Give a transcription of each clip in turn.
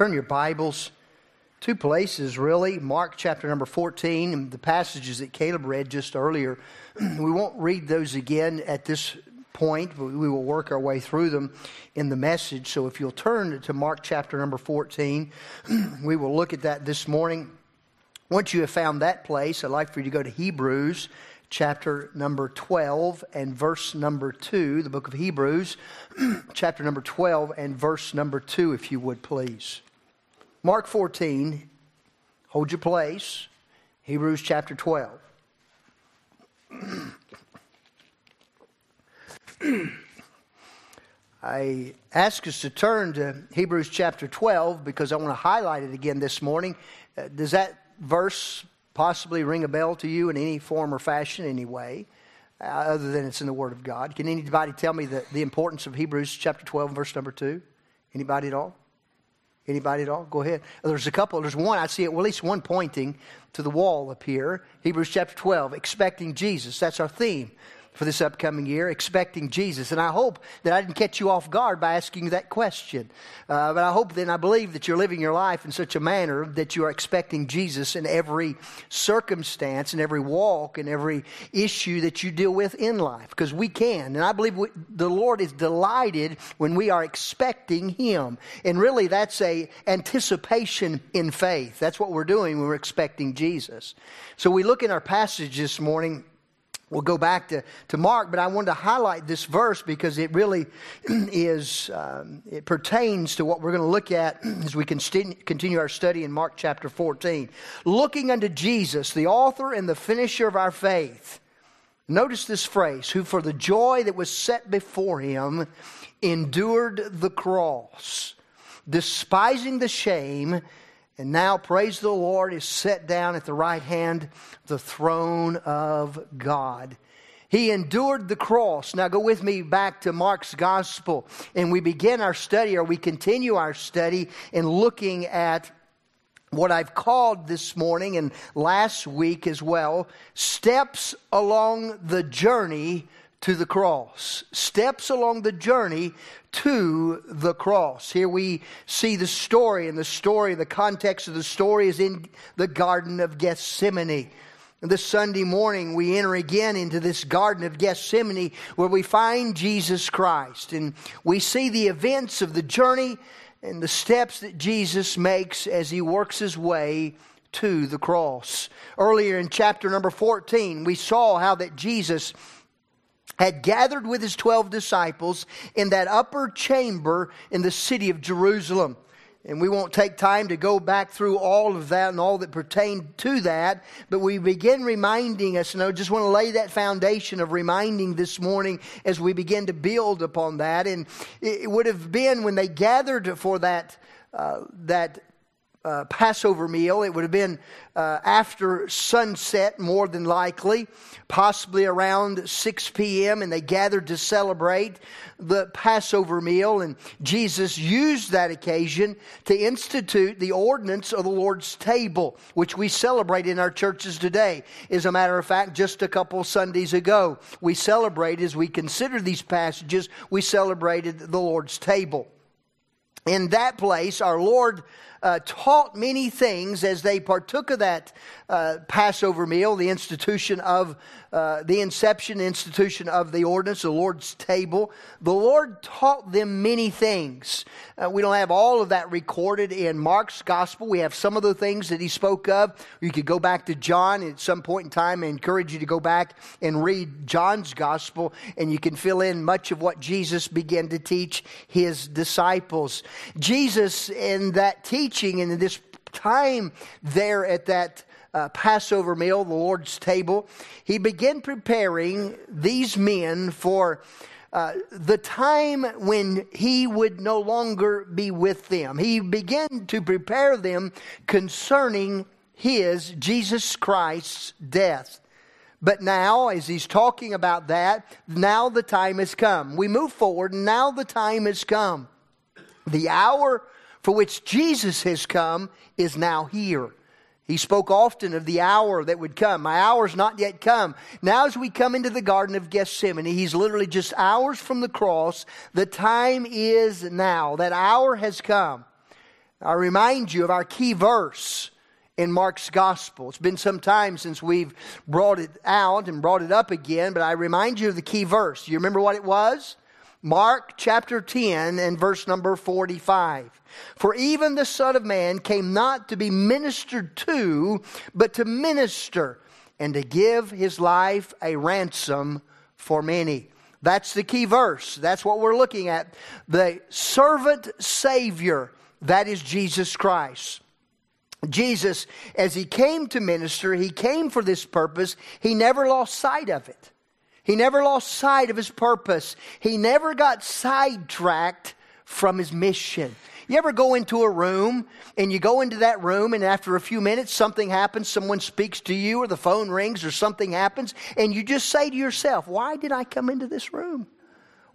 Turn your Bibles, two places really. Mark chapter number 14, and the passages that Caleb read just earlier. We won't read those again at this point, but we will work our way through them in the message. So if you'll turn to Mark chapter number 14, we will look at that this morning. Once you have found that place, I'd like for you to go to Hebrews chapter number 12 and verse number 2, the book of Hebrews, chapter number 12 and verse number 2, if you would please. Mark 14, hold your place. Hebrews chapter 12. I ask us to turn to Hebrews chapter 12 because I want to highlight it again this morning. Uh, does that verse possibly ring a bell to you in any form or fashion, anyway, uh, other than it's in the Word of God? Can anybody tell me the, the importance of Hebrews chapter 12, verse number 2? Anybody at all? Anybody at all? Go ahead. There's a couple. There's one. I see at least one pointing to the wall up here. Hebrews chapter 12, expecting Jesus. That's our theme for this upcoming year, expecting Jesus. And I hope that I didn't catch you off guard by asking you that question. Uh, but I hope then, I believe that you're living your life in such a manner that you are expecting Jesus in every circumstance, in every walk, in every issue that you deal with in life. Because we can. And I believe we, the Lord is delighted when we are expecting Him. And really, that's a anticipation in faith. That's what we're doing when we're expecting Jesus. So we look in our passage this morning We'll go back to, to Mark, but I wanted to highlight this verse because it really is, um, it pertains to what we're going to look at as we continue our study in Mark chapter 14. Looking unto Jesus, the author and the finisher of our faith. Notice this phrase, who for the joy that was set before him endured the cross, despising the shame and now, praise the Lord, is set down at the right hand, the throne of God. He endured the cross. Now, go with me back to Mark's gospel, and we begin our study, or we continue our study in looking at what I've called this morning and last week as well steps along the journey to the cross. Steps along the journey to the cross. Here we see the story, and the story, the context of the story is in the Garden of Gethsemane. And this Sunday morning, we enter again into this Garden of Gethsemane where we find Jesus Christ. And we see the events of the journey and the steps that Jesus makes as he works his way to the cross. Earlier in chapter number 14, we saw how that Jesus had gathered with his 12 disciples in that upper chamber in the city of Jerusalem. And we won't take time to go back through all of that and all that pertained to that, but we begin reminding us, and I just want to lay that foundation of reminding this morning as we begin to build upon that. And it would have been when they gathered for that, uh, that uh, Passover meal. It would have been uh, after sunset, more than likely, possibly around 6 p.m., and they gathered to celebrate the Passover meal. And Jesus used that occasion to institute the ordinance of the Lord's table, which we celebrate in our churches today. As a matter of fact, just a couple Sundays ago, we celebrated, as we consider these passages, we celebrated the Lord's table. In that place, our Lord uh, taught many things as they partook of that uh, Passover meal, the institution of uh, the inception institution of the ordinance, the Lord's table. The Lord taught them many things. Uh, we don't have all of that recorded in Mark's gospel. We have some of the things that he spoke of. You could go back to John at some point in time. I encourage you to go back and read John's gospel, and you can fill in much of what Jesus began to teach his disciples. Jesus, in that teaching and in this time there at that uh, Passover meal, the Lord's table, he began preparing these men for uh, the time when he would no longer be with them. He began to prepare them concerning his, Jesus Christ's, death. But now, as he's talking about that, now the time has come. We move forward, now the time has come. The hour for which Jesus has come is now here. He spoke often of the hour that would come. My hour's not yet come. Now, as we come into the Garden of Gethsemane, he's literally just hours from the cross. The time is now. That hour has come. I remind you of our key verse in Mark's gospel. It's been some time since we've brought it out and brought it up again, but I remind you of the key verse. You remember what it was? Mark chapter 10 and verse number 45. For even the Son of Man came not to be ministered to, but to minister and to give his life a ransom for many. That's the key verse. That's what we're looking at. The servant Savior, that is Jesus Christ. Jesus, as he came to minister, he came for this purpose. He never lost sight of it. He never lost sight of his purpose. He never got sidetracked from his mission. You ever go into a room and you go into that room and after a few minutes something happens, someone speaks to you or the phone rings or something happens and you just say to yourself, "Why did I come into this room?"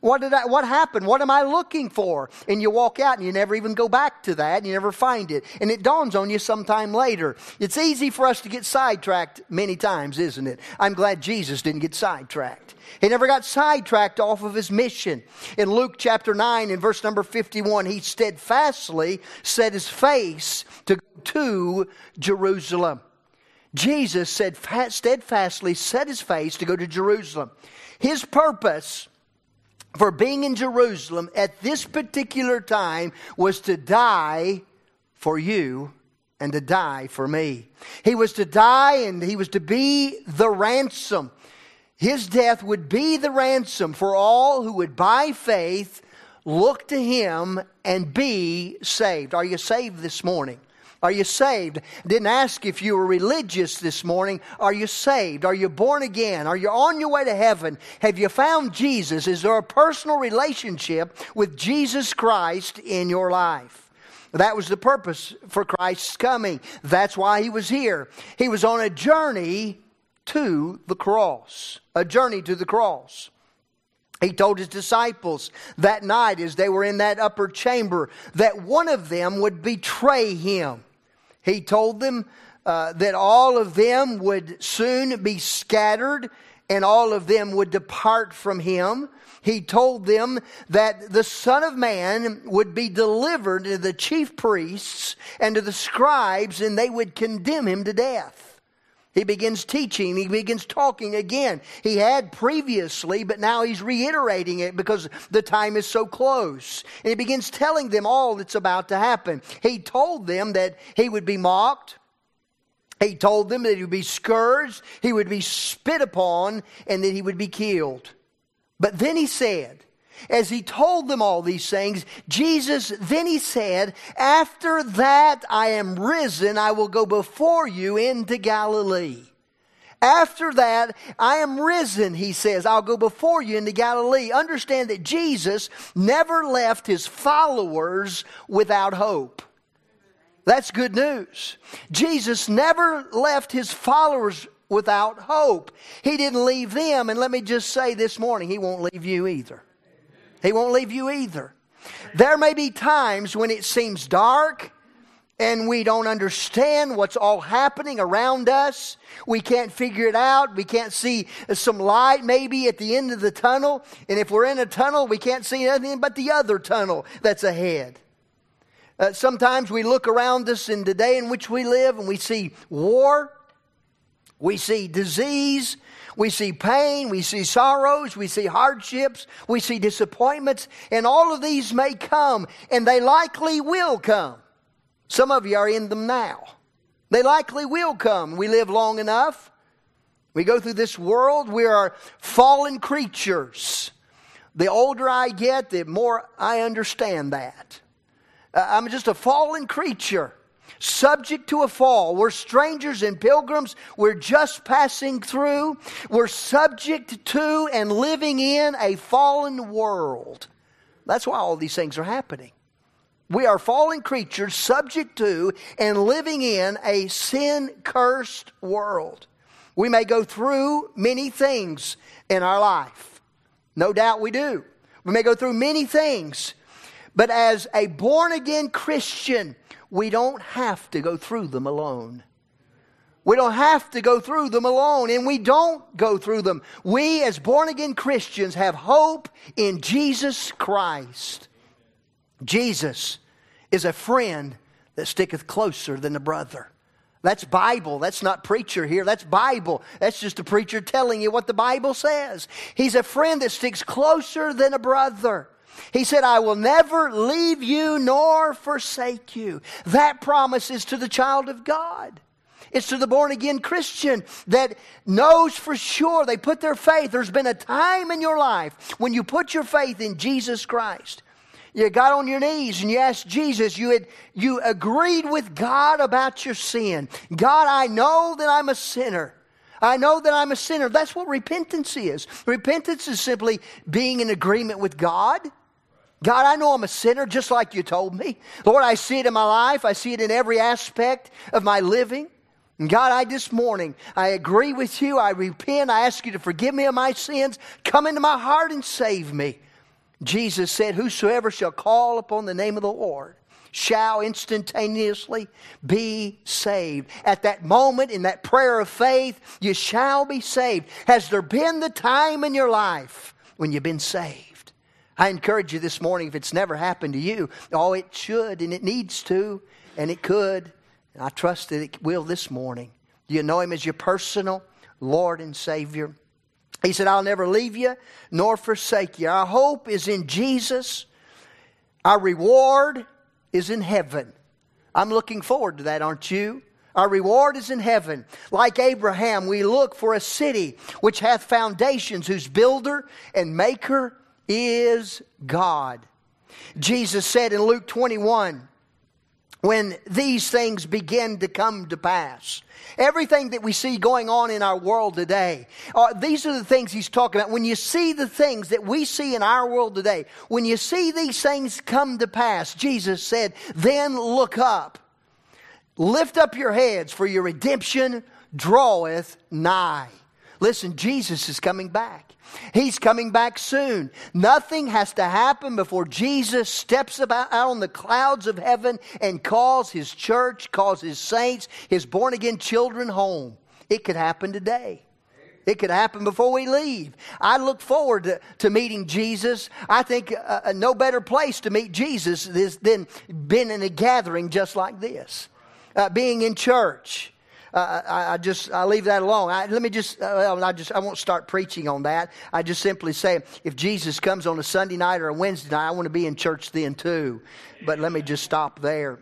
What did I, what happened? What am I looking for? And you walk out and you never even go back to that and you never find it. And it dawns on you sometime later. It's easy for us to get sidetracked many times, isn't it? I'm glad Jesus didn't get sidetracked. He never got sidetracked off of his mission. In Luke chapter 9 in verse number 51, he steadfastly set his face to, to Jerusalem. Jesus said steadfastly set his face to go to Jerusalem. His purpose for being in Jerusalem at this particular time was to die for you and to die for me. He was to die and he was to be the ransom. His death would be the ransom for all who would by faith look to him and be saved. Are you saved this morning? Are you saved? Didn't ask if you were religious this morning. Are you saved? Are you born again? Are you on your way to heaven? Have you found Jesus? Is there a personal relationship with Jesus Christ in your life? That was the purpose for Christ's coming. That's why he was here. He was on a journey to the cross. A journey to the cross. He told his disciples that night as they were in that upper chamber that one of them would betray him. He told them uh, that all of them would soon be scattered and all of them would depart from him. He told them that the Son of Man would be delivered to the chief priests and to the scribes, and they would condemn him to death. He begins teaching, he begins talking again. He had previously, but now he's reiterating it because the time is so close. And he begins telling them all that's about to happen. He told them that he would be mocked. He told them that he would be scourged, he would be spit upon, and that he would be killed. But then he said, as he told them all these things, Jesus, then he said, After that I am risen, I will go before you into Galilee. After that, I am risen, he says. I'll go before you into Galilee. Understand that Jesus never left his followers without hope. That's good news. Jesus never left his followers without hope. He didn't leave them, and let me just say this morning, he won't leave you either. He won't leave you either. There may be times when it seems dark and we don't understand what's all happening around us. We can't figure it out. We can't see some light maybe at the end of the tunnel. And if we're in a tunnel, we can't see anything but the other tunnel that's ahead. Uh, sometimes we look around us in the day in which we live and we see war, we see disease, we see pain, we see sorrows, we see hardships, we see disappointments, and all of these may come, and they likely will come. Some of you are in them now. They likely will come. We live long enough. We go through this world. We are fallen creatures. The older I get, the more I understand that. Uh, I'm just a fallen creature subject to a fall. We're strangers and pilgrims. We're just passing through. We're subject to and living in a fallen world. That's why all these things are happening. We are fallen creatures subject to and living in a sin cursed world. We may go through many things in our life. No doubt we do. We may go through many things. But as a born again Christian, we don't have to go through them alone. We don't have to go through them alone, and we don't go through them. We, as born again Christians, have hope in Jesus Christ. Jesus is a friend that sticketh closer than a brother. That's Bible. That's not preacher here. That's Bible. That's just a preacher telling you what the Bible says. He's a friend that sticks closer than a brother. He said, I will never leave you nor forsake you. That promise is to the child of God. It's to the born again Christian that knows for sure they put their faith. There's been a time in your life when you put your faith in Jesus Christ. You got on your knees and you asked Jesus, you had you agreed with God about your sin. God, I know that I'm a sinner. I know that I'm a sinner. That's what repentance is. Repentance is simply being in agreement with God. God, I know I'm a sinner just like you told me. Lord, I see it in my life. I see it in every aspect of my living. And God, I this morning, I agree with you. I repent. I ask you to forgive me of my sins. Come into my heart and save me. Jesus said, Whosoever shall call upon the name of the Lord shall instantaneously be saved. At that moment, in that prayer of faith, you shall be saved. Has there been the time in your life when you've been saved? I encourage you this morning, if it's never happened to you, oh, it should and it needs to and it could. And I trust that it will this morning. Do you know Him as your personal Lord and Savior? He said, I'll never leave you nor forsake you. Our hope is in Jesus. Our reward is in heaven. I'm looking forward to that, aren't you? Our reward is in heaven. Like Abraham, we look for a city which hath foundations, whose builder and maker is God. Jesus said in Luke 21, when these things begin to come to pass. Everything that we see going on in our world today, uh, these are the things he's talking about. When you see the things that we see in our world today, when you see these things come to pass, Jesus said, then look up. Lift up your heads, for your redemption draweth nigh. Listen, Jesus is coming back. He's coming back soon. Nothing has to happen before Jesus steps about out on the clouds of heaven and calls his church, calls his saints, his born again children home. It could happen today. It could happen before we leave. I look forward to, to meeting Jesus. I think uh, uh no better place to meet Jesus than being in a gathering just like this, uh, being in church. Uh, I, I, just I leave that alone. I, let me just uh, I just I won't start preaching on that. I just simply say if Jesus comes on a Sunday night or a Wednesday night, I want to be in church then too. But let me just stop there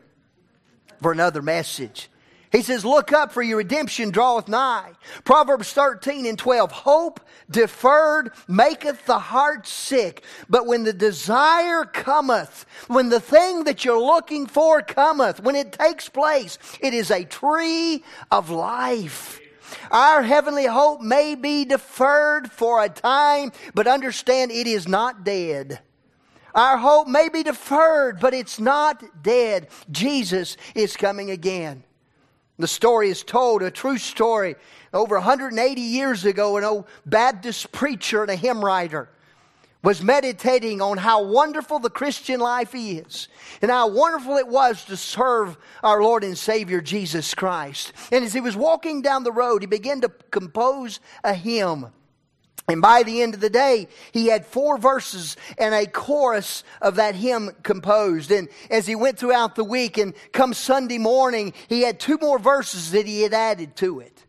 for another message. He says, Look up, for your redemption draweth nigh. Proverbs 13 and 12. Hope deferred maketh the heart sick. But when the desire cometh, when the thing that you're looking for cometh, when it takes place, it is a tree of life. Our heavenly hope may be deferred for a time, but understand it is not dead. Our hope may be deferred, but it's not dead. Jesus is coming again. The story is told, a true story. Over 180 years ago, an old Baptist preacher and a hymn writer was meditating on how wonderful the Christian life is and how wonderful it was to serve our Lord and Savior Jesus Christ. And as he was walking down the road, he began to compose a hymn. And by the end of the day, he had four verses and a chorus of that hymn composed. And as he went throughout the week and come Sunday morning, he had two more verses that he had added to it.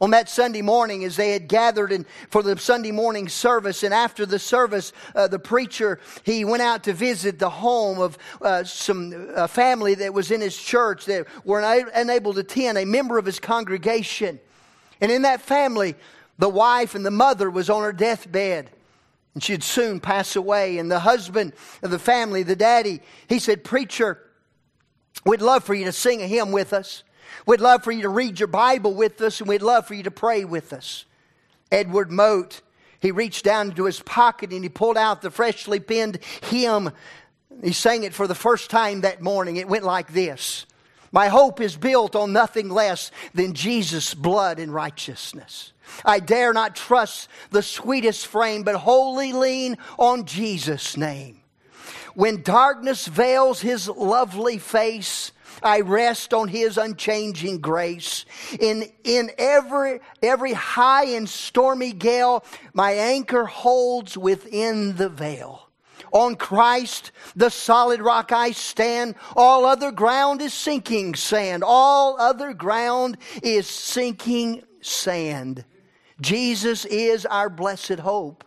On that Sunday morning, as they had gathered in, for the Sunday morning service, and after the service, uh, the preacher he went out to visit the home of uh, some uh, family that was in his church that were unable to attend, a member of his congregation. And in that family, the wife and the mother was on her deathbed and she'd soon pass away. And the husband of the family, the daddy, he said, Preacher, we'd love for you to sing a hymn with us. We'd love for you to read your Bible with us, and we'd love for you to pray with us. Edward Mote, he reached down into his pocket and he pulled out the freshly penned hymn. He sang it for the first time that morning. It went like this My hope is built on nothing less than Jesus' blood and righteousness. I dare not trust the sweetest frame, but wholly lean on Jesus' name. When darkness veils his lovely face, I rest on his unchanging grace. In, in every, every high and stormy gale, my anchor holds within the veil. On Christ, the solid rock I stand. All other ground is sinking sand. All other ground is sinking sand. Jesus is our blessed hope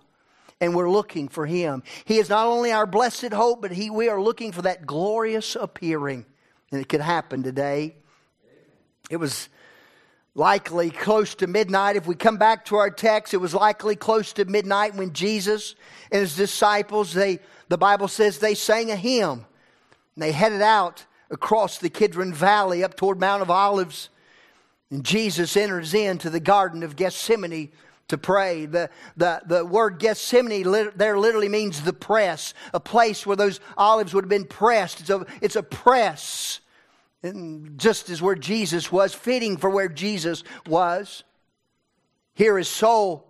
and we're looking for him. He is not only our blessed hope, but he, we are looking for that glorious appearing. And it could happen today. It was likely close to midnight. If we come back to our text, it was likely close to midnight when Jesus and his disciples, they, the Bible says they sang a hymn. And they headed out across the Kidron Valley up toward Mount of Olives. And Jesus enters into the Garden of Gethsemane to pray. The, the, the word Gethsemane there literally means the press, a place where those olives would have been pressed. It's a, it's a press. And just as where Jesus was, fitting for where Jesus was. Here his soul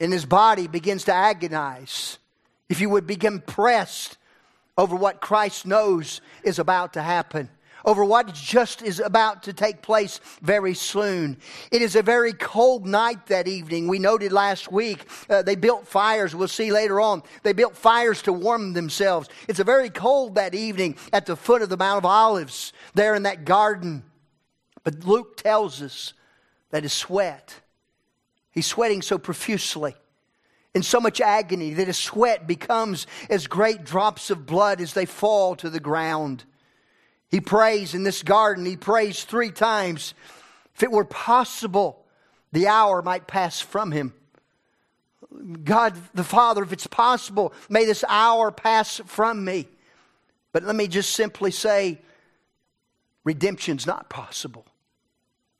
and his body begins to agonize. If you would become pressed over what Christ knows is about to happen over what just is about to take place very soon. It is a very cold night that evening. We noted last week uh, they built fires. We'll see later on. They built fires to warm themselves. It's a very cold that evening at the foot of the Mount of Olives, there in that garden. But Luke tells us that his sweat, he's sweating so profusely in so much agony that his sweat becomes as great drops of blood as they fall to the ground. He prays in this garden, he prays three times. If it were possible, the hour might pass from him. God the Father, if it's possible, may this hour pass from me. But let me just simply say redemption's not possible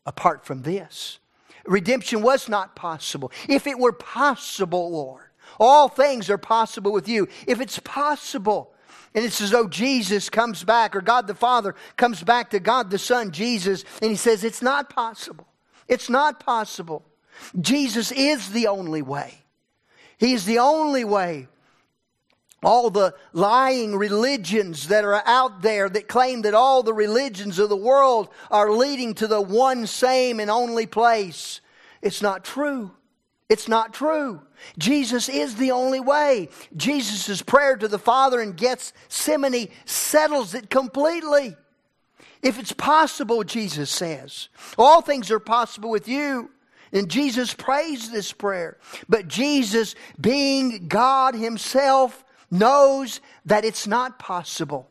apart from this. Redemption was not possible. If it were possible, Lord, all things are possible with you. If it's possible, and it's as though Jesus comes back, or God the Father comes back to God the Son, Jesus, and he says, It's not possible. It's not possible. Jesus is the only way. He is the only way. All the lying religions that are out there that claim that all the religions of the world are leading to the one same and only place. It's not true. It's not true. Jesus is the only way. Jesus' prayer to the Father in Gethsemane settles it completely. If it's possible, Jesus says, all things are possible with you. And Jesus prays this prayer. But Jesus, being God Himself, knows that it's not possible.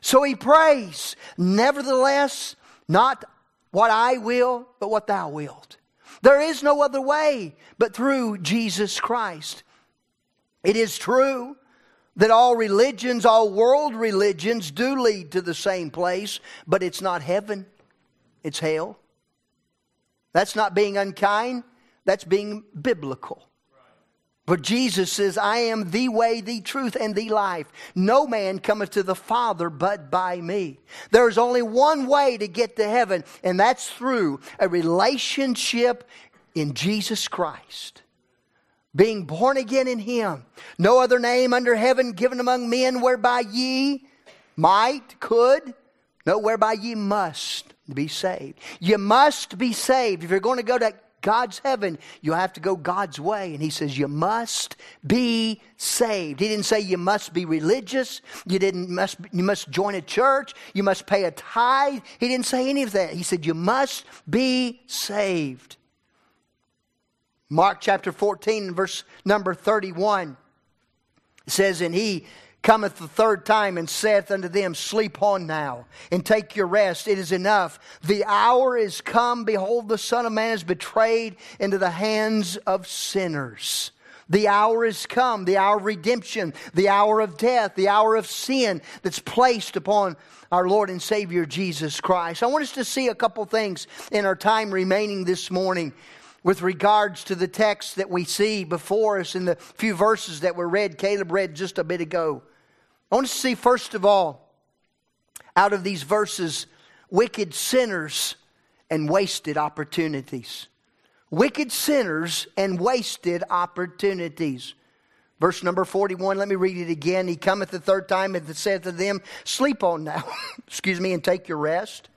So He prays, Nevertheless, not what I will, but what Thou wilt. There is no other way but through Jesus Christ. It is true that all religions, all world religions, do lead to the same place, but it's not heaven, it's hell. That's not being unkind, that's being biblical. But Jesus says, I am the way, the truth, and the life. No man cometh to the Father but by me. There is only one way to get to heaven, and that's through a relationship in Jesus Christ. Being born again in Him. No other name under heaven given among men whereby ye might, could, no, whereby ye must be saved. You must be saved. If you're going to go to God's heaven, you have to go God's way. And he says, You must be saved. He didn't say you must be religious. You didn't must you must join a church. You must pay a tithe. He didn't say any of that. He said, You must be saved. Mark chapter 14, verse number 31 says, And he cometh the third time and saith unto them, Sleep on now and take your rest. It is enough. The hour is come. Behold, the Son of Man is betrayed into the hands of sinners. The hour is come, the hour of redemption, the hour of death, the hour of sin that's placed upon our Lord and Savior Jesus Christ. I want us to see a couple things in our time remaining this morning with regards to the text that we see before us in the few verses that were read, Caleb read just a bit ago. I want to see, first of all, out of these verses, wicked sinners and wasted opportunities. Wicked sinners and wasted opportunities. Verse number 41, let me read it again. He cometh the third time and saith to them, Sleep on now, excuse me, and take your rest.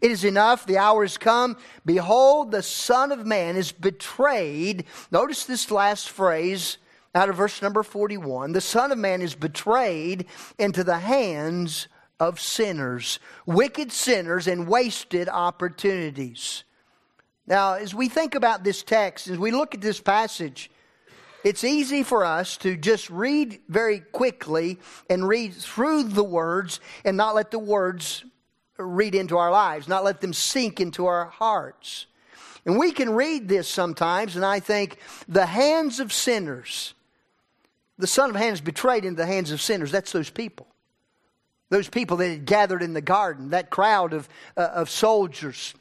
It is enough, the hour is come. Behold, the Son of Man is betrayed. Notice this last phrase out of verse number 41 the Son of Man is betrayed into the hands of sinners, wicked sinners, and wasted opportunities. Now, as we think about this text, as we look at this passage, it's easy for us to just read very quickly and read through the words and not let the words read into our lives, not let them sink into our hearts. And we can read this sometimes, and I think the hands of sinners, the Son of Man is betrayed into the hands of sinners. That's those people. Those people that had gathered in the garden, that crowd of, uh, of soldiers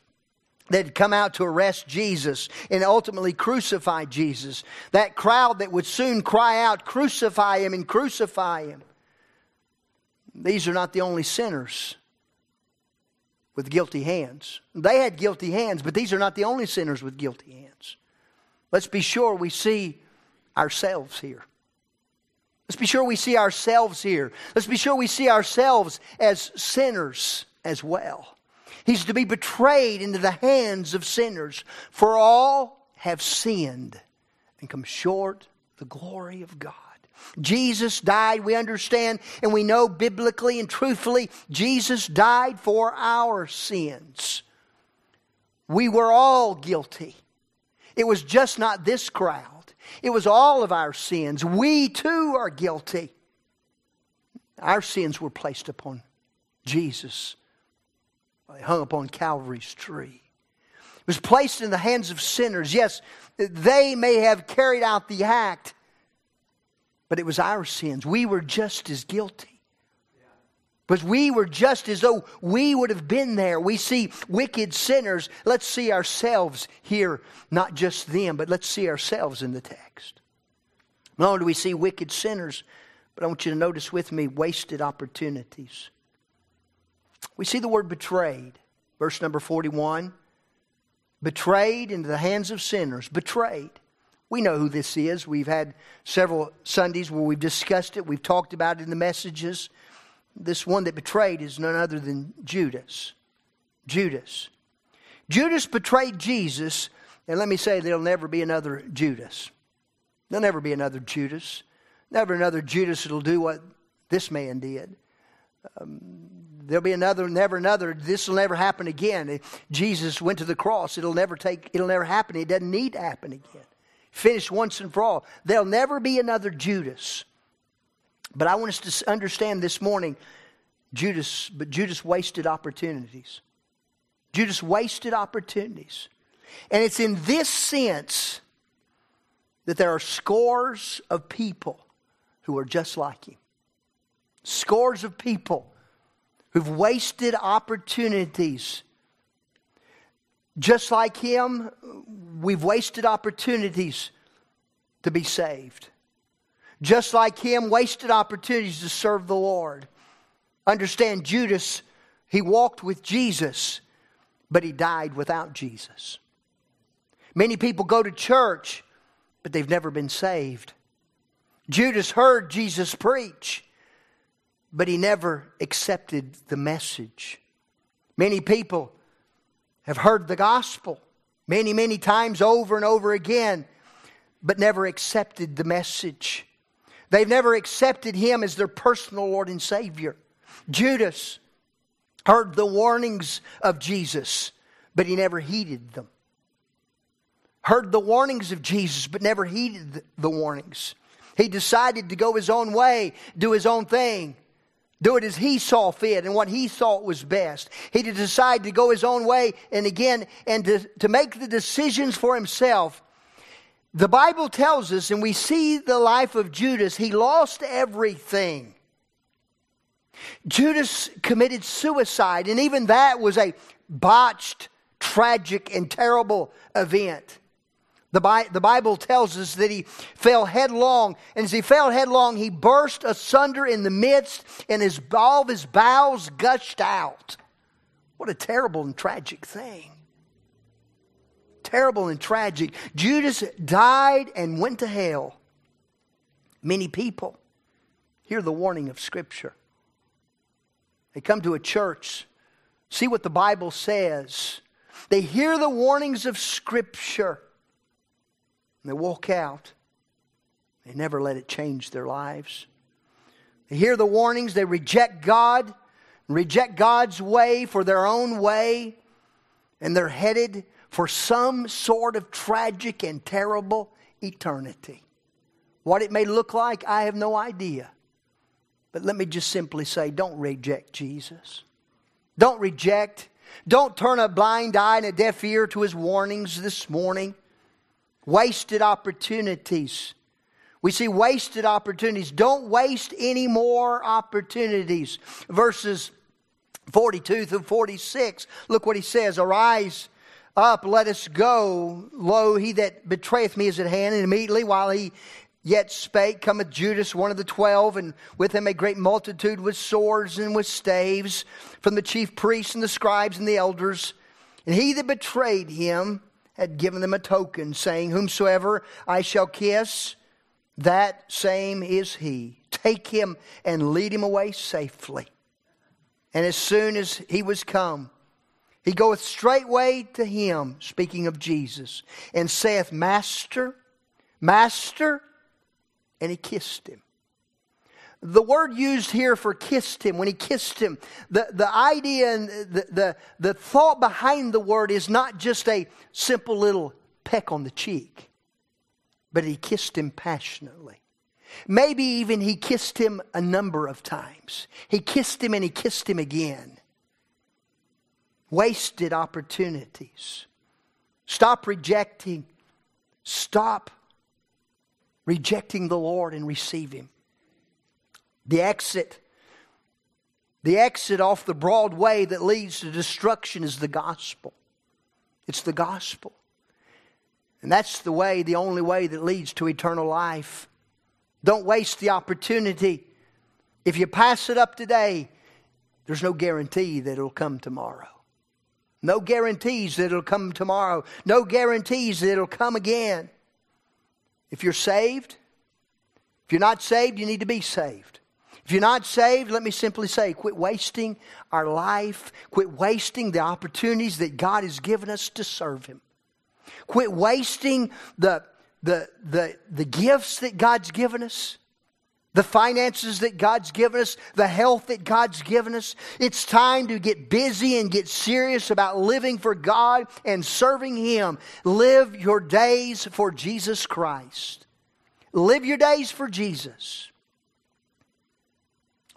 that had come out to arrest Jesus and ultimately crucify Jesus. That crowd that would soon cry out, Crucify him and crucify him. These are not the only sinners with guilty hands. They had guilty hands, but these are not the only sinners with guilty hands. Let's be sure we see ourselves here. Let's be sure we see ourselves here. Let's be sure we see ourselves as sinners as well. He's to be betrayed into the hands of sinners, for all have sinned and come short the glory of God. Jesus died, we understand, and we know biblically and truthfully, Jesus died for our sins. We were all guilty. It was just not this crowd, it was all of our sins. We too are guilty. Our sins were placed upon Jesus, they hung upon Calvary's tree. It was placed in the hands of sinners. Yes, they may have carried out the act, but it was our sins. We were just as guilty. Because we were just as though we would have been there. We see wicked sinners. Let's see ourselves here, not just them, but let's see ourselves in the text. Not only do we see wicked sinners, but I want you to notice with me wasted opportunities. We see the word betrayed, verse number 41. Betrayed into the hands of sinners. Betrayed. We know who this is. We've had several Sundays where we've discussed it, we've talked about it in the messages. This one that betrayed is none other than Judas. Judas. Judas betrayed Jesus, and let me say, there'll never be another Judas. There'll never be another Judas. Never another Judas that'll do what this man did. Um, there'll be another, never another. This will never happen again. Jesus went to the cross. It'll never take. It'll never happen. It doesn't need to happen again finished once and for all. There'll never be another Judas. But I want us to understand this morning Judas, but Judas wasted opportunities. Judas wasted opportunities. And it's in this sense that there are scores of people who are just like him. Scores of people who've wasted opportunities just like him, we've wasted opportunities to be saved. Just like him, wasted opportunities to serve the Lord. Understand, Judas, he walked with Jesus, but he died without Jesus. Many people go to church, but they've never been saved. Judas heard Jesus preach, but he never accepted the message. Many people have heard the gospel many, many times over and over again, but never accepted the message. They've never accepted him as their personal Lord and Savior. Judas heard the warnings of Jesus, but he never heeded them. Heard the warnings of Jesus, but never heeded the warnings. He decided to go his own way, do his own thing do it as he saw fit and what he thought was best. He decided to go his own way and again and to, to make the decisions for himself. The Bible tells us, and we see the life of Judas, he lost everything. Judas committed suicide, and even that was a botched, tragic, and terrible event. The, Bi- the Bible tells us that he fell headlong, and as he fell headlong, he burst asunder in the midst, and his, all of his bowels gushed out. What a terrible and tragic thing. Terrible and tragic. Judas died and went to hell. Many people hear the warning of Scripture. They come to a church, see what the Bible says. They hear the warnings of Scripture. And they walk out. They never let it change their lives. They hear the warnings, they reject God, reject God's way for their own way, and they're headed for some sort of tragic and terrible eternity. What it may look like, I have no idea. But let me just simply say don't reject Jesus. Don't reject. Don't turn a blind eye and a deaf ear to his warnings this morning. Wasted opportunities. We see wasted opportunities. Don't waste any more opportunities. Verses 42 through 46. Look what he says Arise up, let us go. Lo, he that betrayeth me is at hand. And immediately while he yet spake, cometh Judas, one of the twelve, and with him a great multitude with swords and with staves from the chief priests and the scribes and the elders. And he that betrayed him had given them a token, saying, Whomsoever I shall kiss, that same is he. Take him and lead him away safely. And as soon as he was come, he goeth straightway to him, speaking of Jesus, and saith, Master, Master, and he kissed him. The word used here for kissed him, when he kissed him, the, the idea and the, the, the thought behind the word is not just a simple little peck on the cheek, but he kissed him passionately. Maybe even he kissed him a number of times. He kissed him and he kissed him again. Wasted opportunities. Stop rejecting. Stop rejecting the Lord and receive Him. The exit, the exit off the broad way that leads to destruction is the gospel. It's the gospel. And that's the way, the only way that leads to eternal life. Don't waste the opportunity. If you pass it up today, there's no guarantee that it'll come tomorrow. No guarantees that it'll come tomorrow. No guarantees that it'll come again. If you're saved, if you're not saved, you need to be saved. If you're not saved, let me simply say quit wasting our life, quit wasting the opportunities that God has given us to serve Him. Quit wasting the, the, the, the gifts that God's given us the finances that God's given us, the health that God's given us. It's time to get busy and get serious about living for God and serving Him. Live your days for Jesus Christ. Live your days for Jesus.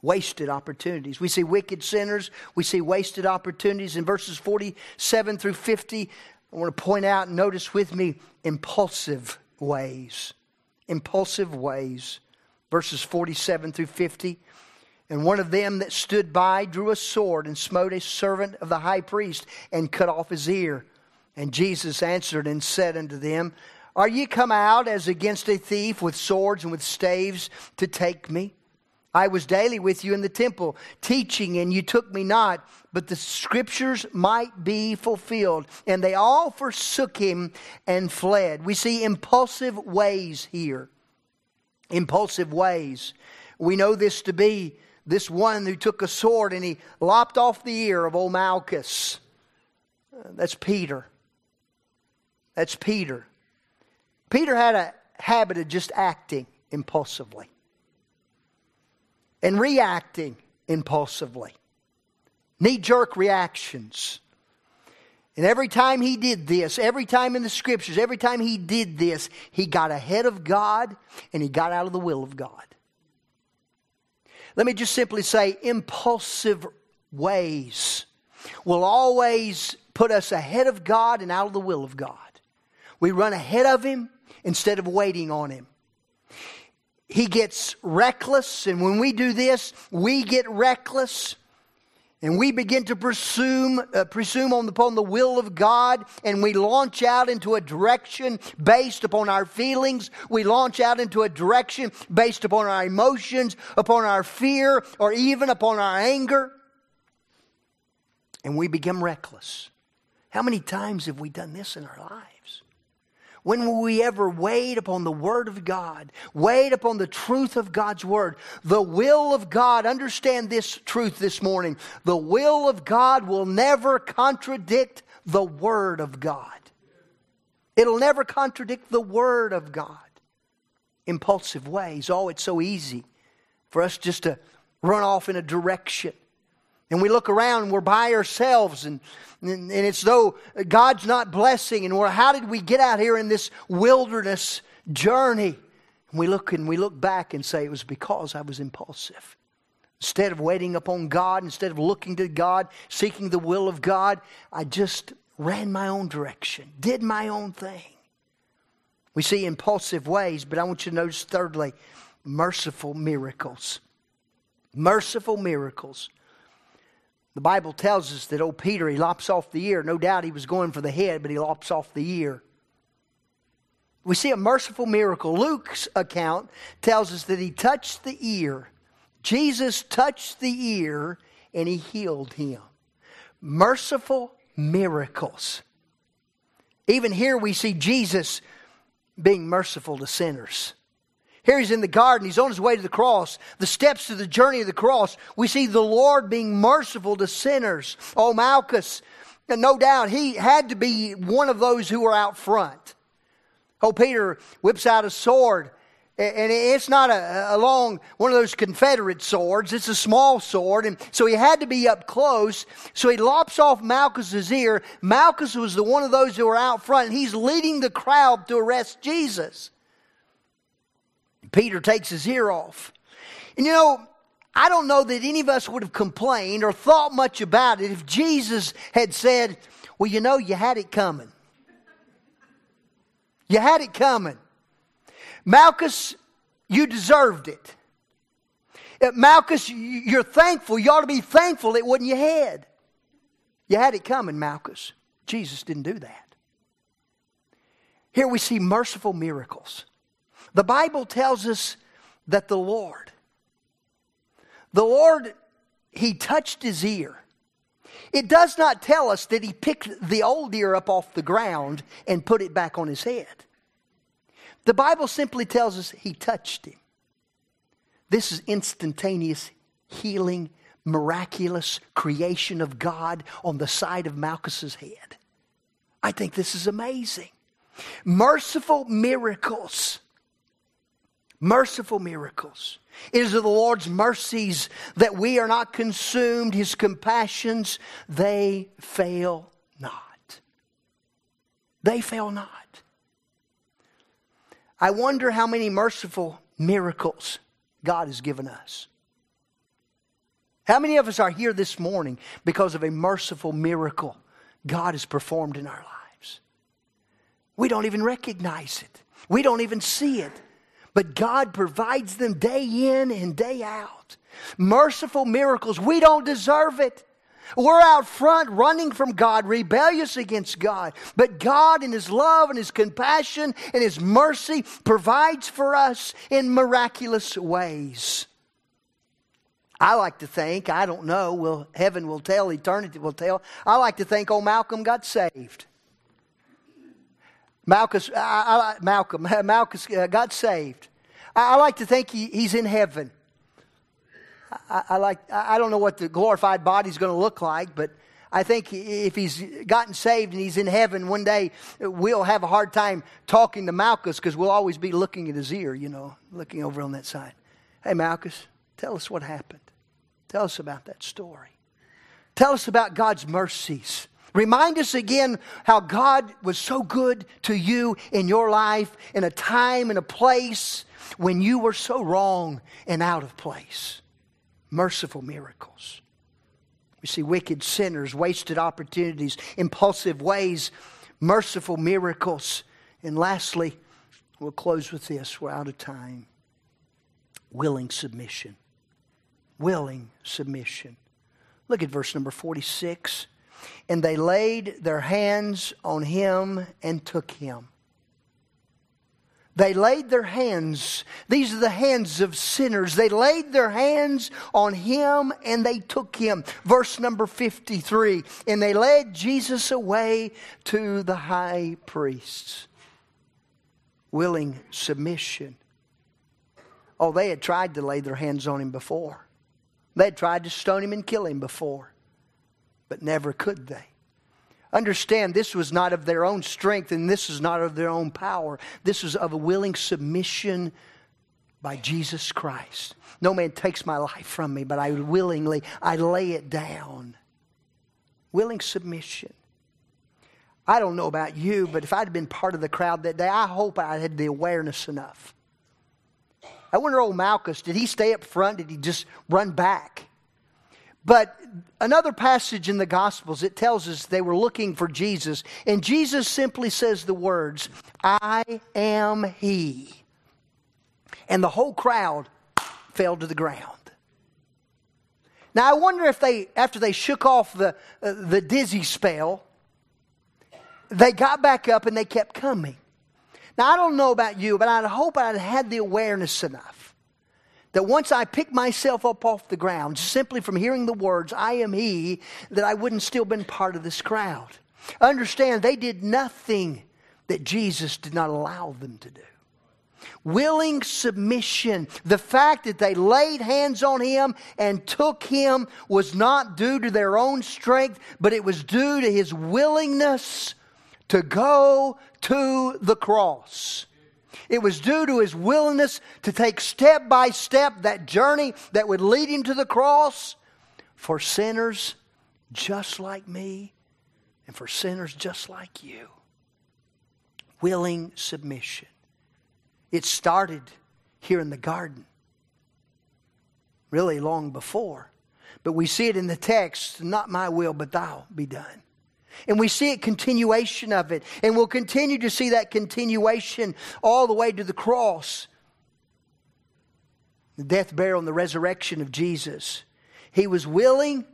Wasted opportunities. We see wicked sinners. We see wasted opportunities in verses 47 through 50. I want to point out, notice with me, impulsive ways. Impulsive ways verses 47 through 50. And one of them that stood by drew a sword and smote a servant of the high priest and cut off his ear. And Jesus answered and said unto them, Are ye come out as against a thief with swords and with staves to take me? I was daily with you in the temple, teaching, and you took me not, but the scriptures might be fulfilled. And they all forsook him and fled. We see impulsive ways here impulsive ways. We know this to be this one who took a sword and he lopped off the ear of old Malchus. Uh, that's Peter. That's Peter. Peter had a habit of just acting impulsively and reacting impulsively, knee jerk reactions. And every time he did this, every time in the scriptures, every time he did this, he got ahead of God and he got out of the will of God. Let me just simply say impulsive ways will always put us ahead of God and out of the will of God. We run ahead of him instead of waiting on him. He gets reckless, and when we do this, we get reckless and we begin to presume, uh, presume on, upon the will of God, and we launch out into a direction based upon our feelings. We launch out into a direction based upon our emotions, upon our fear, or even upon our anger. And we become reckless. How many times have we done this in our lives? When will we ever wait upon the Word of God? Wait upon the truth of God's Word. The will of God, understand this truth this morning. The will of God will never contradict the Word of God. It'll never contradict the Word of God. impulsive ways. Oh, it's so easy for us just to run off in a direction. And we look around and we're by ourselves and, and, and it's though God's not blessing and we're, how did we get out here in this wilderness journey? And we look and we look back and say it was because I was impulsive. Instead of waiting upon God, instead of looking to God, seeking the will of God, I just ran my own direction, did my own thing. We see impulsive ways, but I want you to notice, thirdly, merciful miracles. Merciful miracles. The Bible tells us that old Peter, he lops off the ear. No doubt he was going for the head, but he lops off the ear. We see a merciful miracle. Luke's account tells us that he touched the ear. Jesus touched the ear and he healed him. Merciful miracles. Even here we see Jesus being merciful to sinners. Here he's in the garden, he's on his way to the cross, the steps to the journey of the cross. We see the Lord being merciful to sinners. Oh, Malchus, no doubt he had to be one of those who were out front. Oh, Peter whips out a sword and it's not a, a, long, one of those Confederate swords. It's a small sword. And so he had to be up close. So he lops off Malchus's ear. Malchus was the one of those who were out front. And he's leading the crowd to arrest Jesus. Peter takes his ear off. And you know, I don't know that any of us would have complained or thought much about it if Jesus had said, Well, you know, you had it coming. You had it coming. Malchus, you deserved it. Uh, Malchus, you're thankful. You ought to be thankful it wasn't your head. You had it coming, Malchus. Jesus didn't do that. Here we see merciful miracles. The Bible tells us that the Lord, the Lord, He touched his ear. It does not tell us that He picked the old ear up off the ground and put it back on his head. The Bible simply tells us he touched him. This is instantaneous healing, miraculous creation of God on the side of Malchus's head. I think this is amazing. Merciful miracles. Merciful miracles. It is of the Lord's mercies that we are not consumed. His compassions, they fail not. They fail not. I wonder how many merciful miracles God has given us. How many of us are here this morning because of a merciful miracle God has performed in our lives? We don't even recognize it, we don't even see it. But God provides them day in and day out. Merciful miracles. We don't deserve it. We're out front running from God, rebellious against God. But God, in His love and His compassion and His mercy, provides for us in miraculous ways. I like to think, I don't know, will heaven will tell, eternity will tell. I like to think old Malcolm got saved. Malchus, I, I, Malcolm, Malchus uh, got saved. I, I like to think he, he's in heaven. I, like, I don't know what the glorified body is going to look like, but I think if he's gotten saved and he's in heaven one day, we'll have a hard time talking to Malchus because we'll always be looking at his ear, you know, looking over on that side. Hey, Malchus, tell us what happened. Tell us about that story. Tell us about God's mercies. Remind us again how God was so good to you in your life in a time and a place when you were so wrong and out of place merciful miracles. We see wicked sinners, wasted opportunities, impulsive ways, merciful miracles. And lastly, we'll close with this. We're out of time. Willing submission. Willing submission. Look at verse number 46. And they laid their hands on him and took him. They laid their hands, these are the hands of sinners. They laid their hands on him and they took him. Verse number 53 And they led Jesus away to the high priests. Willing submission. Oh, they had tried to lay their hands on him before. They had tried to stone him and kill him before, but never could they. Understand, this was not of their own strength and this is not of their own power. This was of a willing submission by Jesus Christ. No man takes my life from me, but I willingly I lay it down. Willing submission. I don't know about you, but if I'd been part of the crowd that day, I hope I had the awareness enough. I wonder, old Malchus, did he stay up front? Did he just run back? But another passage in the Gospels, it tells us they were looking for Jesus, and Jesus simply says the words, I am He. And the whole crowd fell to the ground. Now, I wonder if they, after they shook off the, uh, the dizzy spell, they got back up and they kept coming. Now, I don't know about you, but I'd hope I'd had the awareness enough that once I picked myself up off the ground, simply from hearing the words, I am He, that I wouldn't still been part of this crowd. Understand, they did nothing that Jesus did not allow them to do. Willing submission. The fact that they laid hands on him and took him was not due to their own strength, but it was due to his willingness to go to the cross. It was due to his willingness to take step by step that journey that would lead him to the cross for sinners just like me and for sinners just like you. Willing submission. It started here in the garden, really long before. But we see it in the text not my will, but thou be done. And we see a continuation of it. And we'll continue to see that continuation all the way to the cross. The death, burial, and the resurrection of Jesus. He was willing.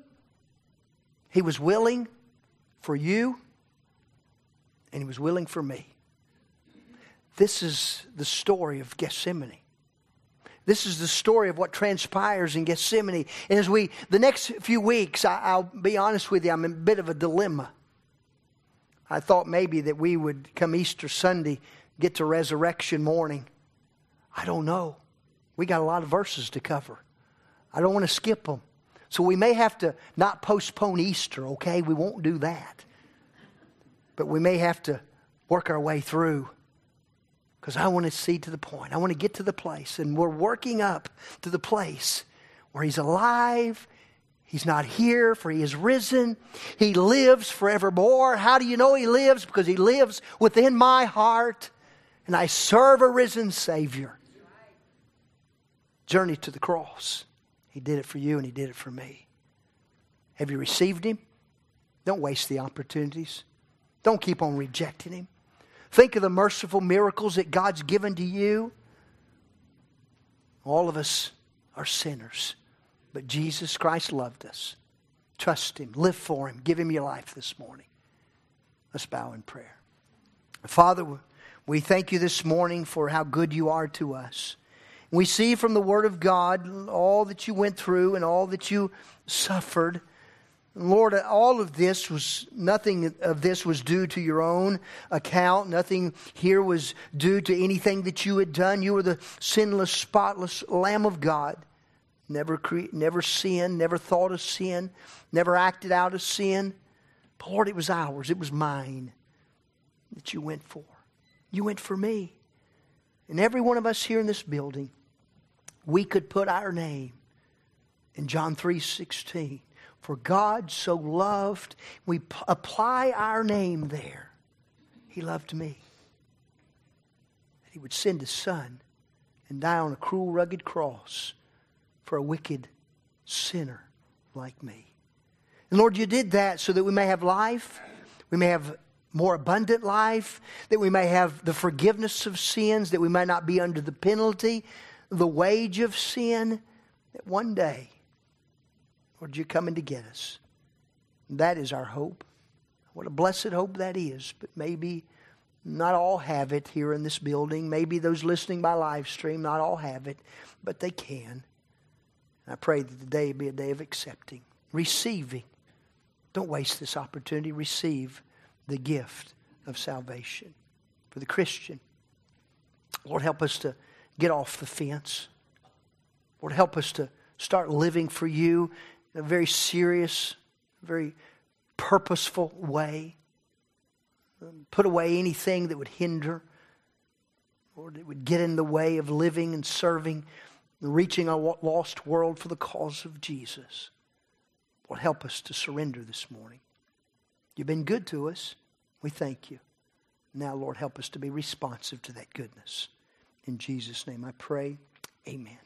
He was willing for you. And he was willing for me. This is the story of Gethsemane. This is the story of what transpires in Gethsemane. And as we, the next few weeks, I, will be honest with you, I'm in a bit of a dilemma. I thought maybe that we would come Easter Sunday get to resurrection morning. I don't know. We got a lot of verses to cover. I don't want to skip them. So we may have to not postpone Easter, okay? We won't do that. But we may have to work our way through because I want to see to the point. I want to get to the place, and we're working up to the place where He's alive He's not here, for he is risen. He lives forevermore. How do you know he lives? Because he lives within my heart, and I serve a risen Savior. Journey to the cross. He did it for you, and he did it for me. Have you received him? Don't waste the opportunities. Don't keep on rejecting him. Think of the merciful miracles that God's given to you. All of us are sinners. But Jesus Christ loved us. Trust Him, live for Him, give Him your life this morning. Let's bow in prayer. Father, we thank you this morning for how good you are to us. We see from the Word of God all that you went through and all that you suffered. Lord, all of this was, nothing of this was due to your own account. Nothing here was due to anything that you had done. You were the sinless, spotless Lamb of God never, cre- never sinned, never thought of sin, never acted out of sin. But Lord, it was ours, it was mine that you went for. You went for me. And every one of us here in this building, we could put our name in John 3 16. For God so loved, we p- apply our name there. He loved me. He would send his son and die on a cruel, rugged cross for a wicked sinner like me. And Lord, you did that so that we may have life, we may have more abundant life, that we may have the forgiveness of sins, that we may not be under the penalty, the wage of sin, that one day, Lord, you're coming to get us. that is our hope. What a blessed hope that is. But maybe not all have it here in this building. Maybe those listening by live stream, not all have it, but they can. I pray that the day be a day of accepting, receiving. Don't waste this opportunity. Receive the gift of salvation for the Christian. Lord, help us to get off the fence. Lord, help us to start living for you in a very serious, very purposeful way. Put away anything that would hinder. Lord, that would get in the way of living and serving reaching a lost world for the cause of Jesus. Lord, help us to surrender this morning. You've been good to us. We thank you. Now, Lord, help us to be responsive to that goodness. In Jesus' name I pray. Amen.